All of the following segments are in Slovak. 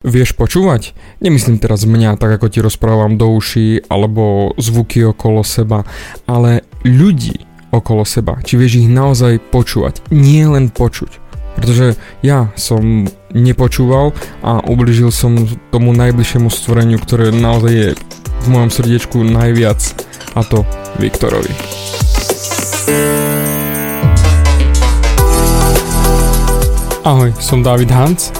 Vieš počúvať? Nemyslím teraz mňa, tak ako ti rozprávam do uší, alebo zvuky okolo seba, ale ľudí okolo seba. Či vieš ich naozaj počúvať, nie len počuť. Pretože ja som nepočúval a ubližil som tomu najbližšiemu stvoreniu, ktoré naozaj je v mojom srdiečku najviac, a to Viktorovi. Ahoj, som David Hans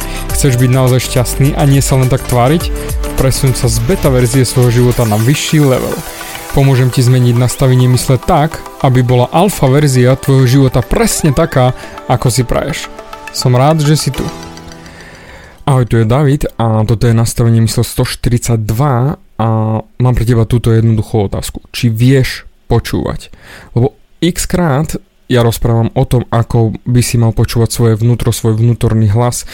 Chceš byť naozaj šťastný a nie sa len tak tváriť? Presun sa z beta verzie svojho života na vyšší level. Pomôžem ti zmeniť nastavenie mysle tak, aby bola alfa verzia tvojho života presne taká, ako si praješ. Som rád, že si tu. Ahoj, tu je David a toto je nastavenie mysle 142 a mám pre teba túto jednoduchú otázku. Či vieš počúvať? Lebo x krát ja rozprávam o tom, ako by si mal počúvať svoje vnútro, svoj vnútorný hlas,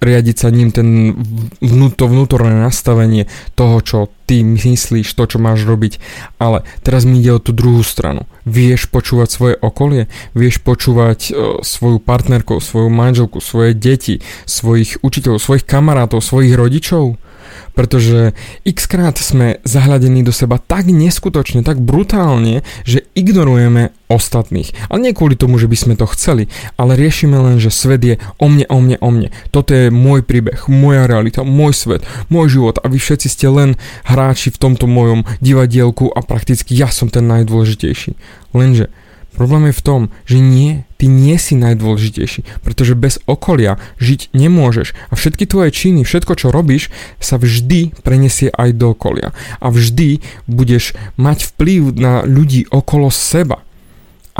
riadiť sa ním ten vnúto, vnútorné nastavenie toho, čo ty myslíš, to, čo máš robiť. Ale teraz mi ide o tú druhú stranu. Vieš počúvať svoje okolie, vieš počúvať uh, svoju partnerku, svoju manželku, svoje deti, svojich učiteľov, svojich kamarátov, svojich rodičov pretože x krát sme zahľadení do seba tak neskutočne, tak brutálne, že ignorujeme ostatných. Ale nie kvôli tomu, že by sme to chceli, ale riešime len, že svet je o mne, o mne, o mne. Toto je môj príbeh, moja realita, môj svet, môj život a vy všetci ste len hráči v tomto mojom divadielku a prakticky ja som ten najdôležitejší. Lenže Problém je v tom, že nie, ty nie si najdôležitejší, pretože bez okolia žiť nemôžeš a všetky tvoje činy, všetko čo robíš sa vždy prenesie aj do okolia a vždy budeš mať vplyv na ľudí okolo seba.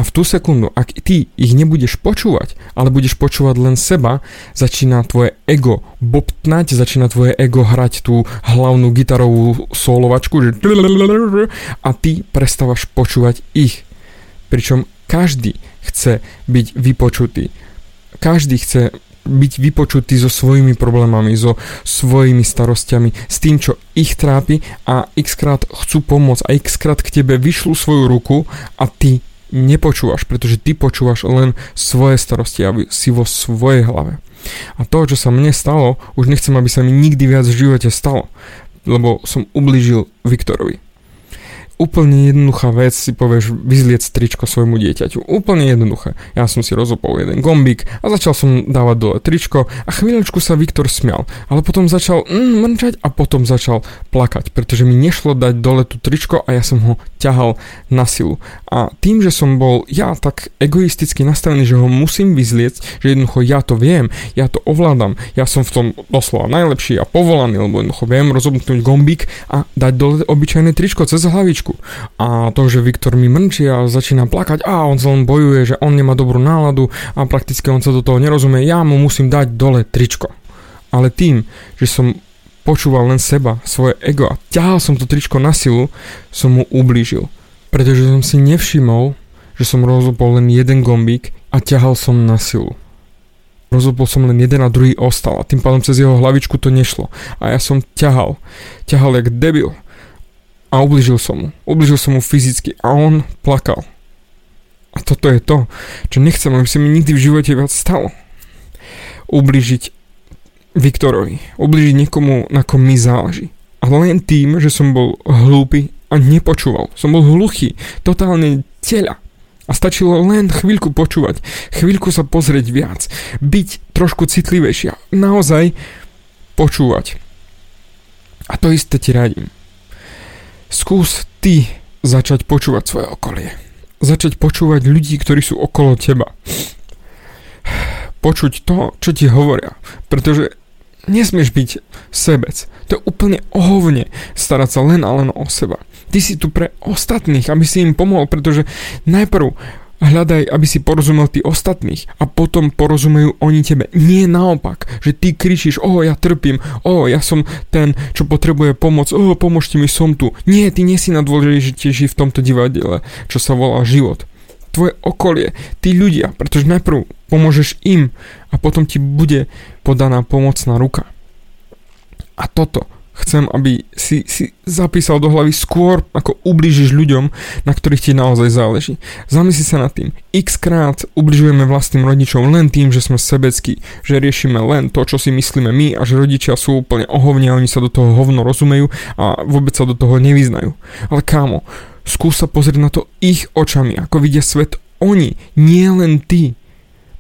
A v tú sekundu, ak ty ich nebudeš počúvať, ale budeš počúvať len seba, začína tvoje ego bobtnať, začína tvoje ego hrať tú hlavnú gitarovú solovačku, že a ty prestávaš počúvať ich pričom každý chce byť vypočutý. Každý chce byť vypočutý so svojimi problémami, so svojimi starostiami, s tým, čo ich trápi a x krát chcú pomôcť a x krát k tebe vyšľú svoju ruku a ty nepočúvaš, pretože ty počúvaš len svoje starosti a si vo svojej hlave. A to, čo sa mne stalo, už nechcem, aby sa mi nikdy viac v živote stalo, lebo som ublížil Viktorovi úplne jednoduchá vec, si povieš vyzliec tričko svojmu dieťaťu. Úplne jednoduché. Ja som si rozopol jeden gombík a začal som dávať dole tričko a chvíľočku sa Viktor smial. Ale potom začal mm, mrčať a potom začal plakať, pretože mi nešlo dať dole tú tričko a ja som ho ťahal na silu. A tým, že som bol ja tak egoisticky nastavený, že ho musím vyzliecť, že jednoducho ja to viem, ja to ovládam, ja som v tom doslova najlepší a povolaný, lebo jednoducho viem rozobnúť gombík a dať dole obyčajné tričko cez hlavičku trošku. A to, že Viktor mi mrčí a začína plakať a on sa len bojuje, že on nemá dobrú náladu a prakticky on sa do toho nerozumie, ja mu musím dať dole tričko. Ale tým, že som počúval len seba, svoje ego a ťahal som to tričko na silu, som mu ublížil. Pretože som si nevšimol, že som rozopol len jeden gombík a ťahal som na silu. Rozopol som len jeden a druhý ostal a tým pádom cez jeho hlavičku to nešlo. A ja som ťahal. Ťahal jak debil a ubližil som mu. Ubližil som mu fyzicky a on plakal. A toto je to, čo nechcem, aby sa mi nikdy v živote viac stalo. Ubližiť Viktorovi. Ubližiť niekomu, na kom mi záleží. A len tým, že som bol hlúpy a nepočúval. Som bol hluchý, totálne tela. A stačilo len chvíľku počúvať, chvíľku sa pozrieť viac, byť trošku citlivejšia, naozaj počúvať. A to isté ti radím. Skús ty začať počúvať svoje okolie. Začať počúvať ľudí, ktorí sú okolo teba. Počuť to, čo ti hovoria. Pretože nesmieš byť sebec. To je úplne ohovne starať sa len a len o seba. Ty si tu pre ostatných, aby si im pomohol, pretože najprv Hľadaj, aby si porozumel tí ostatných a potom porozumejú oni tebe. Nie naopak, že ty kričíš, o, ja trpím, o, ja som ten, čo potrebuje pomoc, o, pomôžte mi, som tu. Nie, ty nie si na dôležitejší v tomto divadele, čo sa volá život. Tvoje okolie, tí ľudia, pretože najprv pomôžeš im a potom ti bude podaná pomocná ruka. A toto chcem, aby si, si zapísal do hlavy skôr, ako ubližíš ľuďom, na ktorých ti naozaj záleží. Zamysli sa nad tým. X krát ubližujeme vlastným rodičom len tým, že sme sebeckí, že riešime len to, čo si myslíme my a že rodičia sú úplne ohovne a oni sa do toho hovno rozumejú a vôbec sa do toho nevyznajú. Ale kámo, skús sa pozrieť na to ich očami, ako vidia svet oni, nie len ty.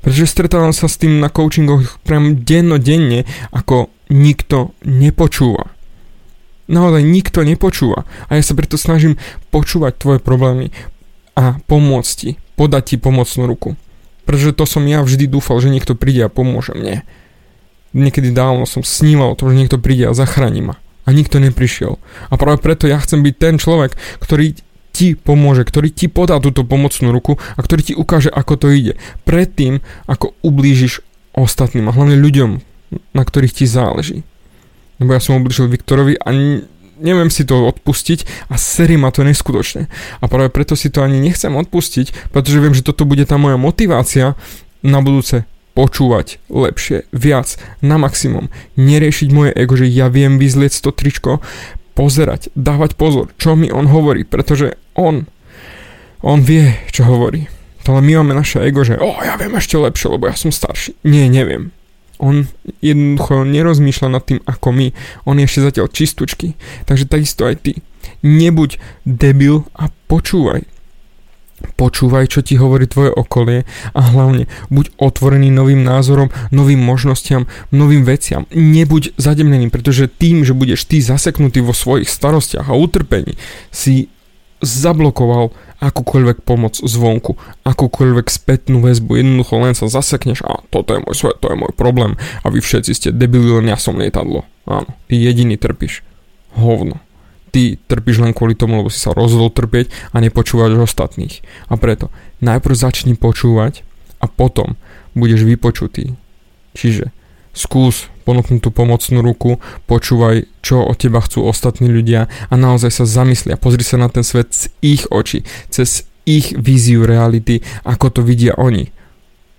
Pretože stretávam sa s tým na coachingoch priam dennodenne, ako nikto nepočúva naozaj nikto nepočúva. A ja sa preto snažím počúvať tvoje problémy a pomôcť ti, podať ti pomocnú ruku. Pretože to som ja vždy dúfal, že niekto príde a pomôže mne. Niekedy dávno som sníval o tom, že niekto príde a zachráni ma. A nikto neprišiel. A práve preto ja chcem byť ten človek, ktorý ti pomôže, ktorý ti podá túto pomocnú ruku a ktorý ti ukáže, ako to ide. Predtým, ako ublížiš ostatným a hlavne ľuďom, na ktorých ti záleží lebo ja som ubližil Viktorovi a neviem si to odpustiť a seri ma to neskutočne. A práve preto si to ani nechcem odpustiť, pretože viem, že toto bude tá moja motivácia na budúce počúvať lepšie, viac, na maximum, neriešiť moje ego, že ja viem vyzlieť to tričko, pozerať, dávať pozor, čo mi on hovorí, pretože on, on vie, čo hovorí. Ale my máme naše ego, že o, ja viem ešte lepšie, lebo ja som starší. Nie, neviem. On jednoducho nerozmýšľa nad tým ako my. On je ešte zatiaľ čistúčky. Takže takisto aj ty. Nebuď debil a počúvaj. Počúvaj, čo ti hovorí tvoje okolie a hlavne buď otvorený novým názorom, novým možnostiam, novým veciam. Nebuď zademnený, pretože tým, že budeš ty zaseknutý vo svojich starostiach a utrpení, si zablokoval akúkoľvek pomoc zvonku, akúkoľvek spätnú väzbu, jednoducho len sa zasekneš a toto je môj svet, to je môj problém a vy všetci ste debili, len ja som lietadlo. Áno, ty jediný trpíš. Hovno. Ty trpíš len kvôli tomu, lebo si sa rozhodol trpieť a nepočúvaš ostatných. A preto najprv začni počúvať a potom budeš vypočutý. Čiže skús ponúknuť tú pomocnú ruku, počúvaj, čo od teba chcú ostatní ľudia a naozaj sa zamyslia, pozri sa na ten svet z ich očí, cez ich víziu reality, ako to vidia oni.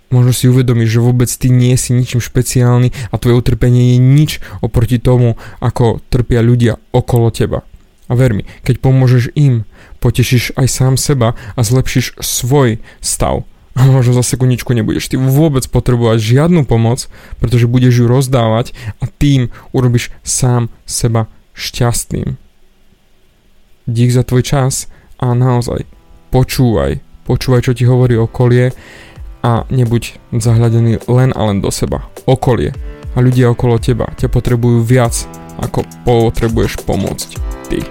Možno si uvedomíš, že vôbec ty nie si ničím špeciálny a tvoje utrpenie je nič oproti tomu, ako trpia ľudia okolo teba. A ver mi, keď pomôžeš im, potešíš aj sám seba a zlepšíš svoj stav možno za sekundičku nebudeš ty vôbec potrebovať žiadnu pomoc, pretože budeš ju rozdávať a tým urobíš sám seba šťastným. Dík za tvoj čas a naozaj počúvaj, počúvaj, čo ti hovorí okolie a nebuď zahľadený len a len do seba. Okolie a ľudia okolo teba ťa potrebujú viac, ako potrebuješ pomôcť ty.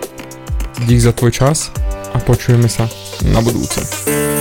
Dík za tvoj čas a počujeme sa na budúce.